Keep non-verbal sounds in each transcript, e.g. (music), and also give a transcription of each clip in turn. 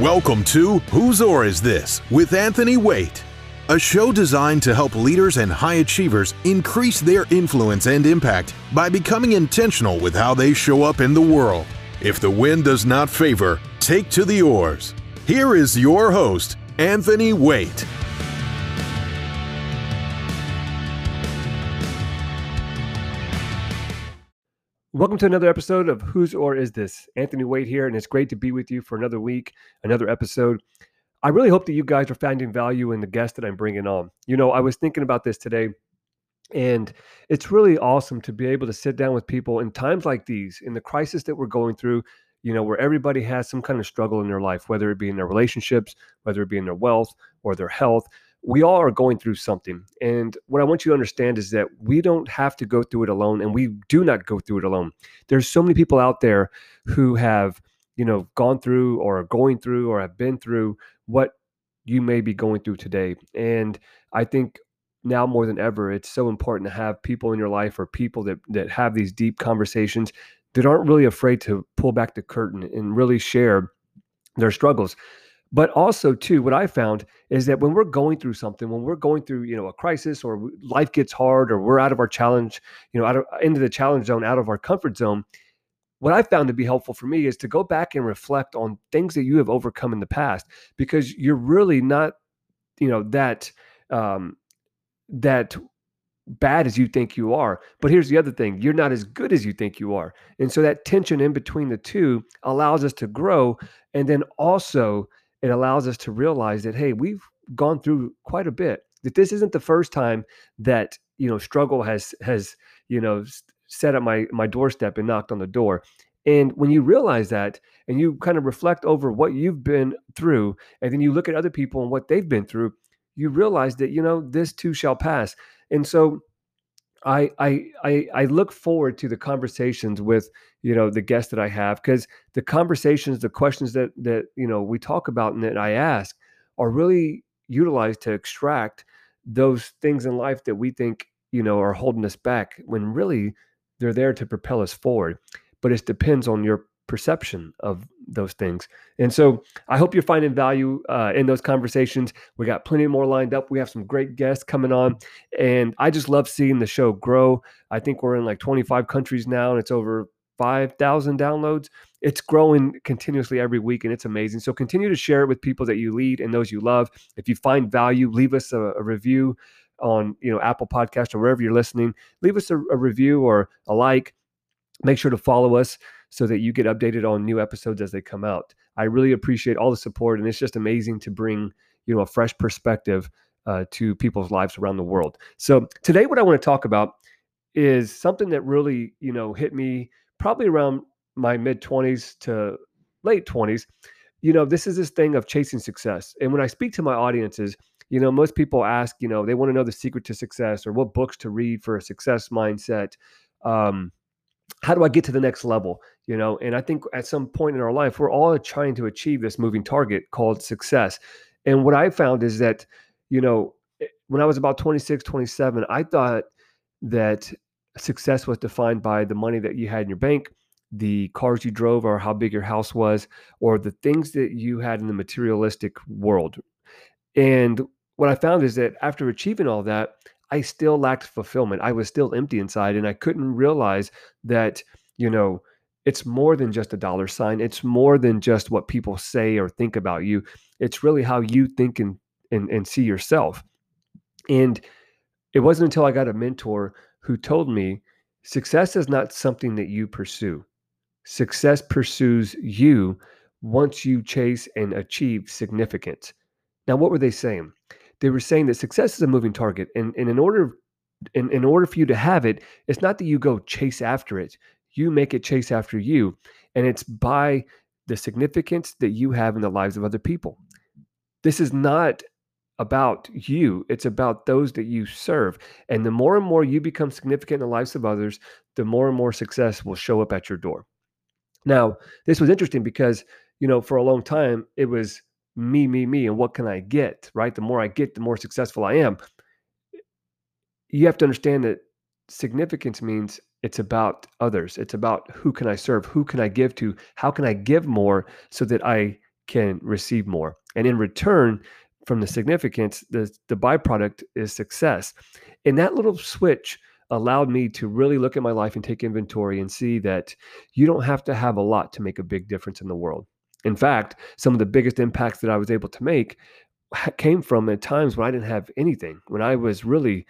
Welcome to Whose Oar Is This with Anthony Waite, a show designed to help leaders and high achievers increase their influence and impact by becoming intentional with how they show up in the world. If the wind does not favor, take to the oars. Here is your host, Anthony Waite. Welcome to another episode of Whose Oar Is This? Anthony Waite here, and it's great to be with you for another week, another episode. I really hope that you guys are finding value in the guest that I'm bringing on. You know, I was thinking about this today, and it's really awesome to be able to sit down with people in times like these, in the crisis that we're going through, you know, where everybody has some kind of struggle in their life, whether it be in their relationships, whether it be in their wealth or their health we all are going through something. And what I want you to understand is that we don't have to go through it alone and we do not go through it alone. There's so many people out there who have, you know, gone through or are going through or have been through what you may be going through today. And I think now more than ever, it's so important to have people in your life or people that that have these deep conversations that aren't really afraid to pull back the curtain and really share their struggles but also, too, what I found is that when we're going through something, when we're going through, you know, a crisis or life gets hard or we're out of our challenge, you know, out of into the challenge zone, out of our comfort zone, what I found to be helpful for me is to go back and reflect on things that you have overcome in the past because you're really not, you know, that um, that bad as you think you are. But here's the other thing you're not as good as you think you are. And so that tension in between the two allows us to grow and then also it allows us to realize that hey we've gone through quite a bit that this isn't the first time that you know struggle has has you know set at my my doorstep and knocked on the door. And when you realize that and you kind of reflect over what you've been through and then you look at other people and what they've been through you realize that you know this too shall pass. And so I I I I look forward to the conversations with you know the guests that I have because the conversations, the questions that that you know we talk about and that I ask are really utilized to extract those things in life that we think you know are holding us back when really they're there to propel us forward. But it depends on your perception of those things. And so I hope you're finding value uh, in those conversations. We got plenty more lined up. We have some great guests coming on. And I just love seeing the show grow. I think we're in like 25 countries now and it's over 5,000 downloads. It's growing continuously every week and it's amazing. So continue to share it with people that you lead and those you love. If you find value, leave us a, a review on you know Apple Podcast or wherever you're listening. Leave us a, a review or a like. Make sure to follow us so that you get updated on new episodes as they come out. I really appreciate all the support, and it's just amazing to bring you know a fresh perspective uh, to people's lives around the world. So today, what I want to talk about is something that really you know hit me probably around my mid 20s to late 20s. You know, this is this thing of chasing success, and when I speak to my audiences. You know, most people ask, you know, they want to know the secret to success or what books to read for a success mindset. Um, how do I get to the next level? You know, and I think at some point in our life, we're all trying to achieve this moving target called success. And what I found is that, you know, eh, when I was about 26, 27, I thought that success was defined by the money that you had in your bank, the cars you drove, or how big your house was, or the things that you had in the materialistic world. And what I found is that after achieving all that, I still lacked fulfillment. I was still empty inside and I couldn't realize that, you know, it's more than just a dollar sign. It's more than just what people say or think about you. It's really how you think and and, and see yourself. And it wasn't until I got a mentor who told me success is not something that you pursue. Success pursues you once you chase and achieve significance. Now, what were they saying? they were saying that success is a moving target, and, and in order in, in order for you to have it, it's not that you go chase after it. You make it chase after you, and it's by the significance that you have in the lives of other people. This is not about you, it's about those that you serve. And the mm. more and more you become significant in the lives of others, the more and more success will show up at your door. Now, this was interesting because, you know, for a long time, it was me, me, me, and what can I get, right? The more I get, the more successful I am. You have to understand that significance means it's about others. It's about who can I serve? Who can I give to? How can I give more so that I can receive more. And in return, from the significance, the, the byproduct is success. And that little switch allowed me to really look at my life and take inventory and see that you don't have to have a lot to make a big difference in the world. In fact, some of the biggest impacts that I was able to make came from at times when I didn't have anything, when I was really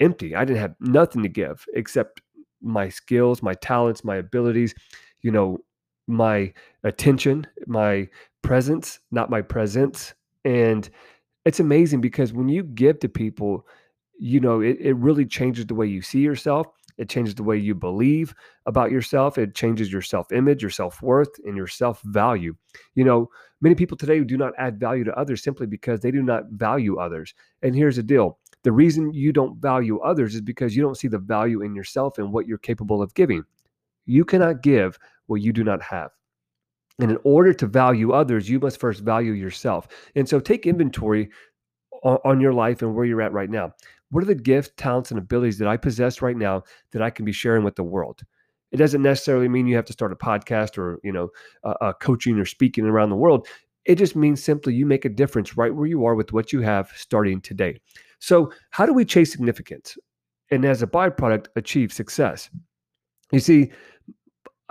empty. I didn't have nothing to give except my skills, my talents, my abilities, you know, my attention, my presence, not my presence. And it's amazing because when you give to people, you know, it, it really changes the way you see yourself. It changes the way you believe about yourself. It changes your self image, your self worth, and your self value. You know, many people today do not add value to others simply because they do not value others. And here's the deal the reason you don't value others is because you don't see the value in yourself and what you're capable of giving. You cannot give what you do not have. And in order to value others, you must first value yourself. And so take inventory on, on your life and where you're at right now. What are the gifts, talents, and abilities that I possess right now that I can be sharing with the world? It doesn't necessarily mean you have to start a podcast or you know, uh, uh, coaching or speaking around the world. It just means simply you make a difference right where you are with what you have starting today. So, how do we chase significance and as a byproduct achieve success? You see,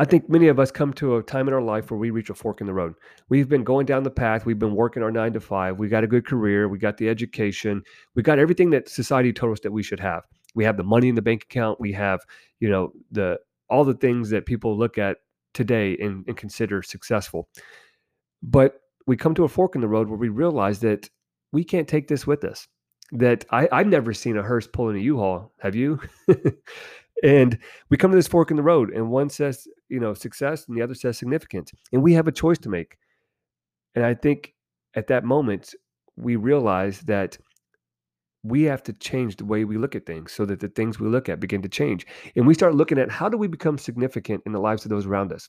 I think many of us come to a time in our life where we reach a fork in the road. We've been going down the path. We've been working our nine to five. We got a good career. We got the education. We got everything that society told us that we should have. We have the money in the bank account. We have, you know, the all the things that people look at today and, and consider successful. But we come to a fork in the road where we realize that we can't take this with us. That I, I've never seen a hearse pulling a U-Haul. Have you? (laughs) and we come to this fork in the road, and one says, you know, success and the other says significance. And we have a choice to make. And I think at that moment, we realize that we have to change the way we look at things so that the things we look at begin to change. And we start looking at how do we become significant in the lives of those around us?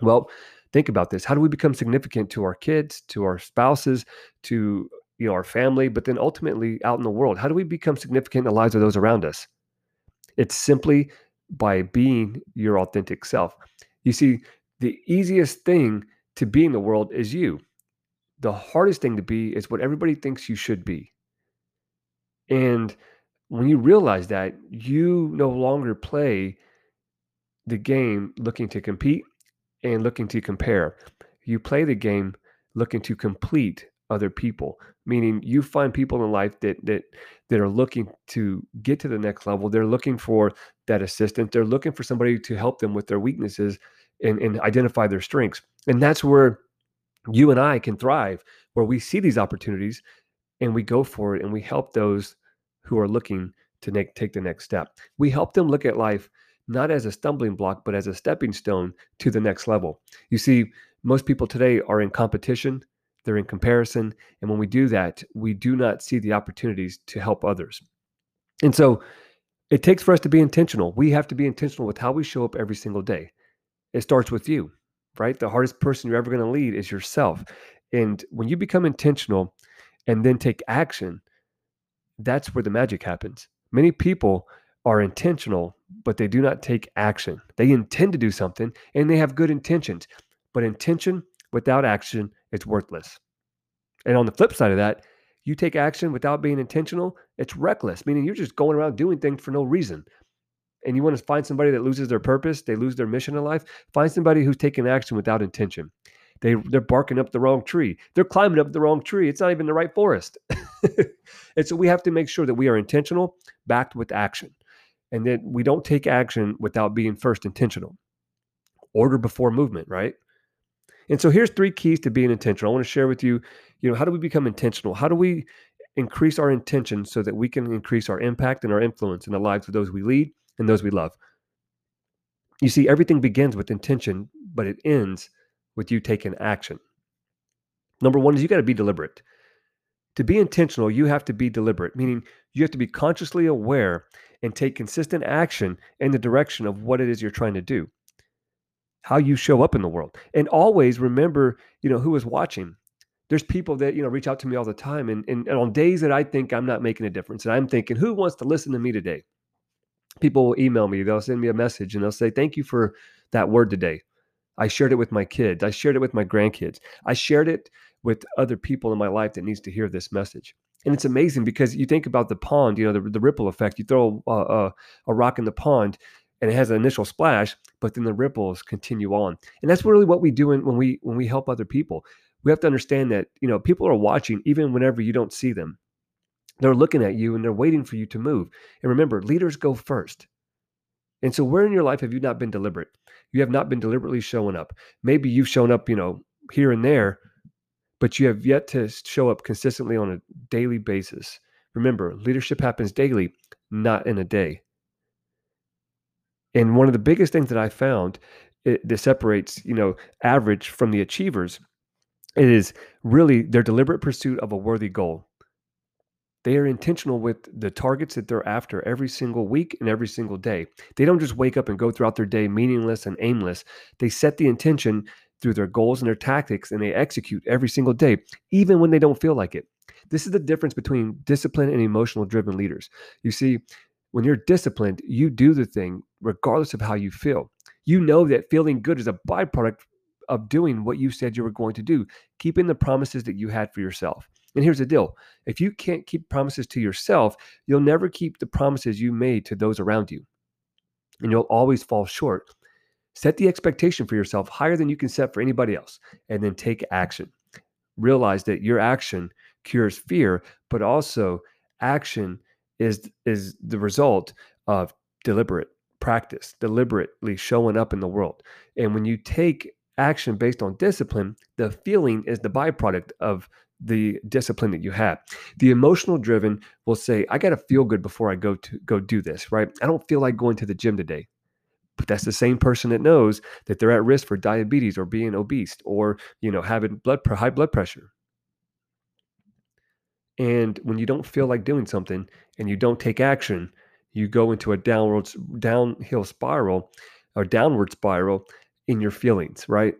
Well, think about this. How do we become significant to our kids, to our spouses, to you know our family, but then ultimately out in the world? How do we become significant in the lives of those around us? It's simply by being your authentic self. You see, the easiest thing to be in the world is you. The hardest thing to be is what everybody thinks you should be. And when you realize that, you no longer play the game looking to compete and looking to compare. You play the game looking to complete other people meaning you find people in life that that that are looking to get to the next level. They're looking for that assistance they're looking for somebody to help them with their weaknesses and, and identify their strengths. And that's where you and i can thrive where we see these opportunities and we go for it and we help those who are looking to make, take the next step. We help them look at life not as a stumbling block but as a stepping stone to the next level. You see most people today are in competition they're in comparison. And when we do that, we do not see the opportunities to help others. And so it takes for us to be intentional. We have to be intentional with how we show up every single day. It starts with you, right? The hardest person you're ever going to lead is yourself. And when you become intentional and then take action, that's where the magic happens. Many people are intentional, but they do not take action. They intend to do something and they have good intentions, but intention without action it's worthless. And on the flip side of that, you take action without being intentional, it's reckless, meaning you're just going around doing things for no reason. And you want to find somebody that loses their purpose, they lose their mission in life, find somebody who's taking action without intention. They they're barking up the wrong tree. They're climbing up the wrong tree. It's not even the right forest. (laughs) and so we have to make sure that we are intentional, backed with action. And that we don't take action without being first intentional. Order before movement, right? And so here's three keys to being intentional. I want to share with you, you know, how do we become intentional? How do we increase our intention so that we can increase our impact and our influence in the lives of those we lead and those we love? You see, everything begins with intention, but it ends with you taking action. Number one is you got to be deliberate. To be intentional, you have to be deliberate, meaning you have to be consciously aware and take consistent action in the direction of what it is you're trying to do how you show up in the world. And always remember, you know, who is watching. There's people that, you know, reach out to me all the time. And, and, and on days that I think I'm not making a difference, and I'm thinking, who wants to listen to me today? People will email me, they'll send me a message and they'll say, Thank you for that word today. I shared it with my kids. I shared it with my grandkids. I shared it with other people in my life that needs to hear this message. And it's amazing because you think about the pond, you know, the, the ripple effect. You throw a, a, a rock in the pond and it has an initial splash, but then the ripples continue on. And that's really what we do when we when we help other people. We have to understand that, you know, people are watching even whenever you don't see them. They're looking at you and they're waiting for you to move. And remember, leaders go first. And so, where in your life have you not been deliberate? You have not been deliberately showing up. Maybe you've shown up, you know, here and there, but you have yet to show up consistently on a daily basis. Remember, leadership happens daily, not in a day. And one of the biggest things that I found it, that separates, you know, average from the achievers, it is really their deliberate pursuit of a worthy goal. They are intentional with the targets that they're after every single week and every single day. They don't just wake up and go throughout their day meaningless and aimless. They set the intention through their goals and their tactics and they execute every single day, even when they don't feel like it. This is the difference between disciplined and emotional driven leaders. You see, when you're disciplined, you do the thing regardless of how you feel. You know that feeling good is a byproduct of doing what you said you were going to do, keeping the promises that you had for yourself. And here's the deal if you can't keep promises to yourself, you'll never keep the promises you made to those around you. And you'll always fall short. Set the expectation for yourself higher than you can set for anybody else, and then take action. Realize that your action cures fear, but also action is, is the result of deliberate practice, deliberately showing up in the world. And when you take action based on discipline, the feeling is the byproduct of the discipline that you have. The emotional driven will say, I got to feel good before I go to go do this, right? I don't feel like going to the gym today. But that's the same person that knows that they're at risk for diabetes or being obese or, you know, having blood high blood pressure. And when you don't feel like doing something and you don't take action, you go into a downwards downhill spiral or downward spiral in your feelings, right?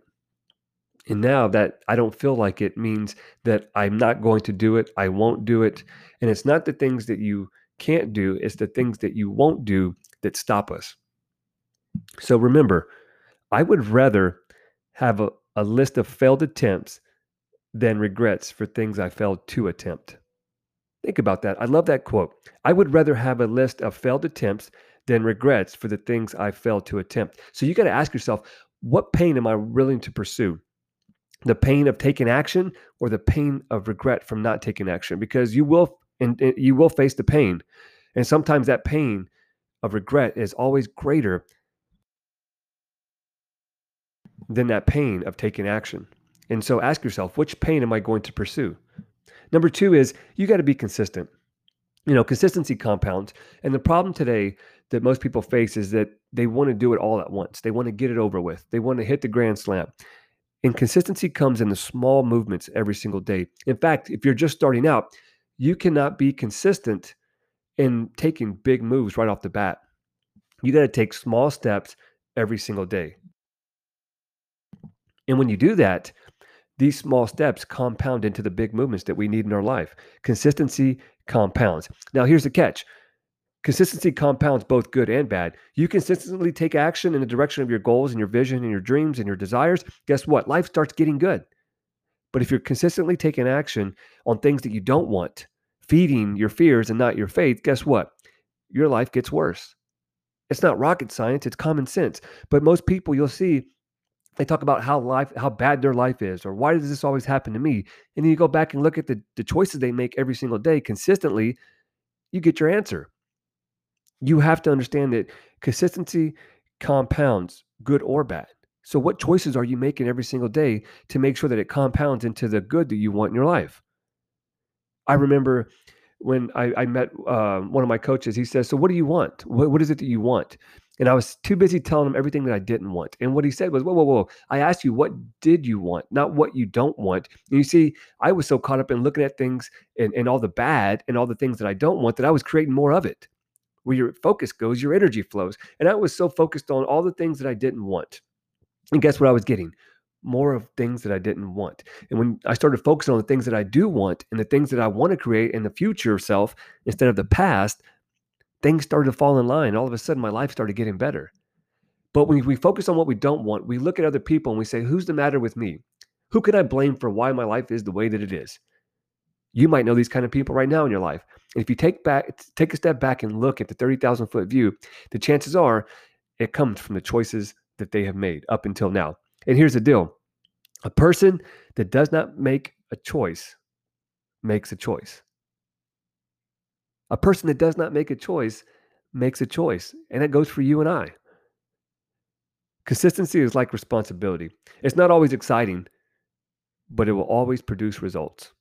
And now that I don't feel like it means that I'm not going to do it. I won't do it. And it's not the things that you can't do, it's the things that you won't do that stop us. So remember, I would rather have a, a list of failed attempts than regrets for things I failed to attempt. Think about that. I love that quote. I would rather have a list of failed attempts than regrets for the things I failed to attempt. So you got to ask yourself, what pain am I willing to pursue? the pain of taking action or the pain of regret from not taking action because you will and you will face the pain and sometimes that pain of regret is always greater than that pain of taking action and so ask yourself which pain am i going to pursue number two is you got to be consistent you know consistency compounds and the problem today that most people face is that they want to do it all at once they want to get it over with they want to hit the grand slam and consistency comes in the small movements every single day. In fact, if you're just starting out, you cannot be consistent in taking big moves right off the bat. You got to take small steps every single day. And when you do that, these small steps compound into the big movements that we need in our life. Consistency compounds. Now, here's the catch Consistency compounds both good and bad. You consistently take action in the direction of your goals and your vision and your dreams and your desires. Guess what? Life starts getting good. But if you're consistently taking action on things that you don't want, feeding your fears and not your faith, guess what? Your life gets worse. It's not rocket science, it's common sense. But most people you'll see they talk about how life how bad their life is or why does this always happen to me? And then you go back and look at the, the choices they make every single day consistently, you get your answer you have to understand that consistency compounds, good or bad. So, what choices are you making every single day to make sure that it compounds into the good that you want in your life? I remember when I, I met uh, one of my coaches, he says, So, what do you want? What, what is it that you want? And I was too busy telling him everything that I didn't want. And what he said was, Whoa, whoa, whoa. I asked you, what did you want? Not what you don't want. And you see, I was so caught up in looking at things and, and all the bad and all the things that I don't want that I was creating more of it where your focus goes, your energy flows. And I was so focused on all the things that I didn't want. And guess what I was getting? More of things that I didn't want. And when I started focusing on the things that I do want and the things that I want to create in the future self instead of the past, things started to fall in line. All of a sudden, my life started getting better. But when we focus on what we don't want, we look at other people and we say, who's the matter with me? Who can I blame for why my life is the way that it is? You might know these kind of people right now in your life. And if you take back take a step back and look at the 30,000 foot view, the chances are it comes from the choices that they have made up until now. And here's the deal. A person that does not make a choice makes a choice. A person that does not make a choice makes a choice. And that goes for you and I. Consistency is like responsibility. It's not always exciting, but it will always produce results.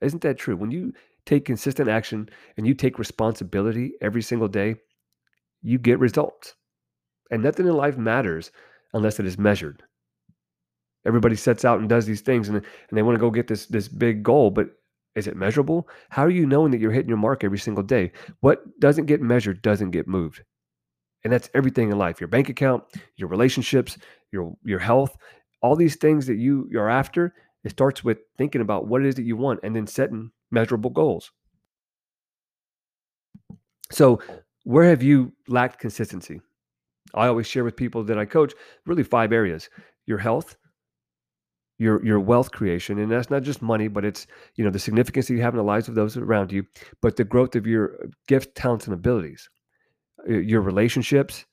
Isn't that true? When you take consistent action and you take responsibility every single day, you get results. And nothing in life matters unless it is measured. Everybody sets out and does these things and, and they want to go get this, this big goal, but is it measurable? How are you knowing that you're hitting your mark every single day? What doesn't get measured doesn't get moved. And that's everything in life your bank account, your relationships, your, your health, all these things that you are after. It starts with thinking about what it is that you want and then setting measurable goals. So, where have you lacked consistency? I always share with people that I coach really five areas your health, your your wealth creation and that's not just money but it's you know the significance that you have in the lives of those around you but the growth of your uh, gifts talents and abilities. Your relationships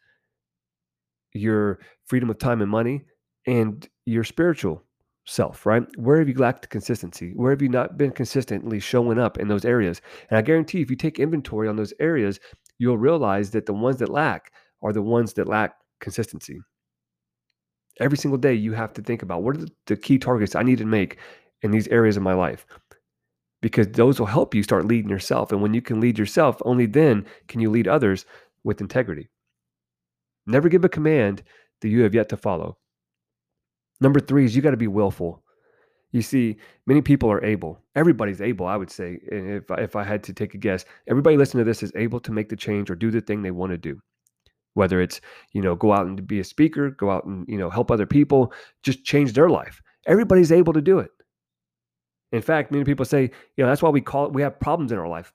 your freedom of time and money and your spiritual self right? Where have you lacked consistency? Where have you not been consistently showing up in those areas? And i guarantee if you take inventory on those areas you'll realize that the ones that lack are the ones that lack consistency every single day you have to think about what are the key targets I need to make in these areas of my life because those will help you start leading yourself. And when you can lead yourself, only then can you lead others with integrity. Never give a command that you have yet to follow. Number three is you got to be willful. You see, many people are able. Everybody's able, I would say. If, if I had to take a guess, everybody listening to this is able to make the change or do the thing they want to do whether it's you know go out and be a speaker go out and you know help other people just change their life. Everybody's able to do it. In fact many people say you know that's why we call it we have problems in our life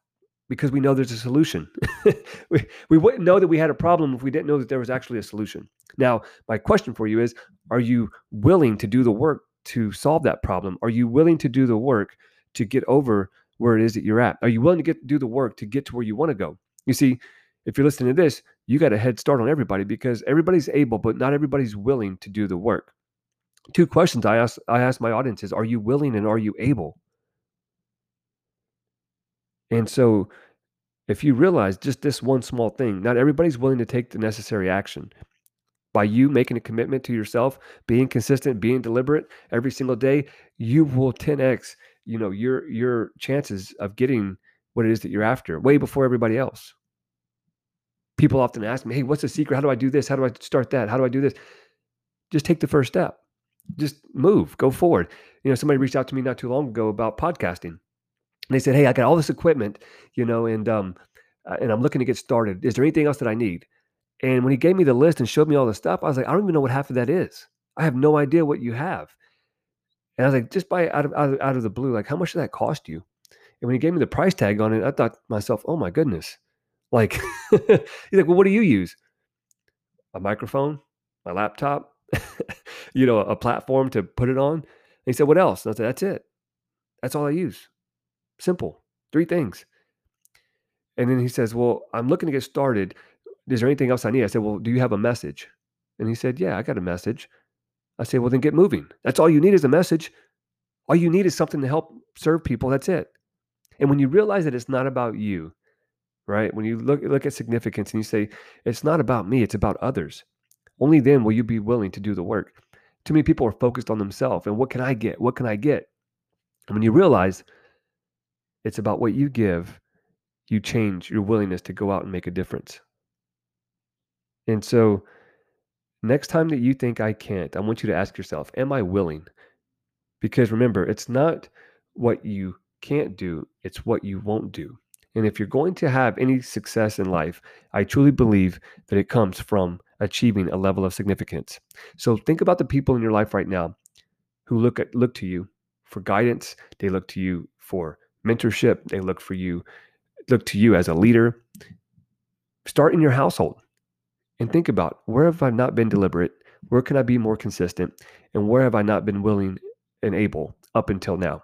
because we know there's a solution. (laughs) We, we wouldn't know that we had a problem if we didn't know that there was actually a solution. Now my question for you is are you willing to do the work to solve that problem? Are you willing to do the work to get over where it is that you're at? Are you willing to get do the work to get to where you want to go? You see if you're listening to this, you got a head start on everybody because everybody's able, but not everybody's willing to do the work. Two questions I ask I ask my audience is are you willing and are you able? And so if you realize just this one small thing, not everybody's willing to take the necessary action. By you making a commitment to yourself, being consistent, being deliberate every single day, you will 10x, you know, your your chances of getting what it is that you're after way before everybody else people often ask me, hey, what's the secret? How do I do this? How do I start that? How do I do this? Just take the first step. Just move, go forward. You know, somebody reached out to me not too long ago about podcasting. And they said, hey, I got all this equipment, you know, and um, uh, and I'm looking to get started. Is there anything else that I need? And when he gave me the list and showed me all the stuff, I was like, I don't even know what half of that is. I have no idea what you have. And I was like, just by out of, out of, out of the blue, like, how much did that cost you? And when he gave me the price tag on it, I thought myself, oh my goodness, like, (laughs) he's like, well, what do you use? A microphone, my laptop, (laughs) you know, a platform to put it on. And he said, what else? And I said, that's it. That's all I use. Simple. Three things. And then he says, well, I'm looking to get started. Is there anything else I need? I said, well, do you have a message? And he said, yeah, I got a message. I said, well, then get moving. That's all you need is a message. All you need is something to help serve people. That's it. And when you realize that it's not about you, right? When you look look at significance and you say, it's not about me, it's about others. Only then will you be willing to do the work. Too many people are focused on themselves and what can I get? What can I get? And when you realize it's about what you give, you change your willingness to go out and make a difference. And so next time that you think I can't, I want you to ask yourself, am I willing? Because remember, it's not what you can't do, it's what you won't do. And if you're going to have any success in life, I truly believe that it comes from achieving a level of significance. So think about the people in your life right now who look at look to you for guidance, they look to you for mentorship, they look for you look to you as a leader. Start in your household. and think about where have I not been deliberate? Where can I be more consistent? And where have I not been willing and able up until now?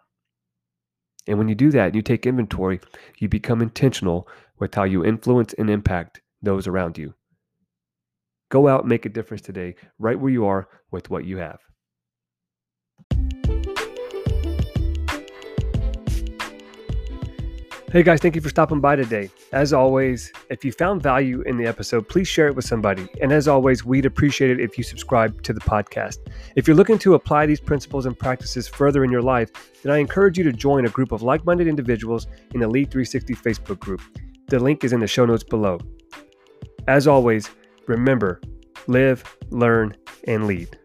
And when you do that, and you take inventory, you become intentional with how you influence and impact those around you. Go out and make a difference today, right where you are with what you have. Hey guys, thank you for stopping by today. As always, if you found value in the episode, please share it with somebody. And as always, we'd appreciate it if you subscribe to the podcast. If you're looking to apply these principles and practices further in your life, then I encourage you to join a group of like minded individuals in the Lead 360 Facebook group. The link is in the show notes below. As always, remember live, learn, and lead.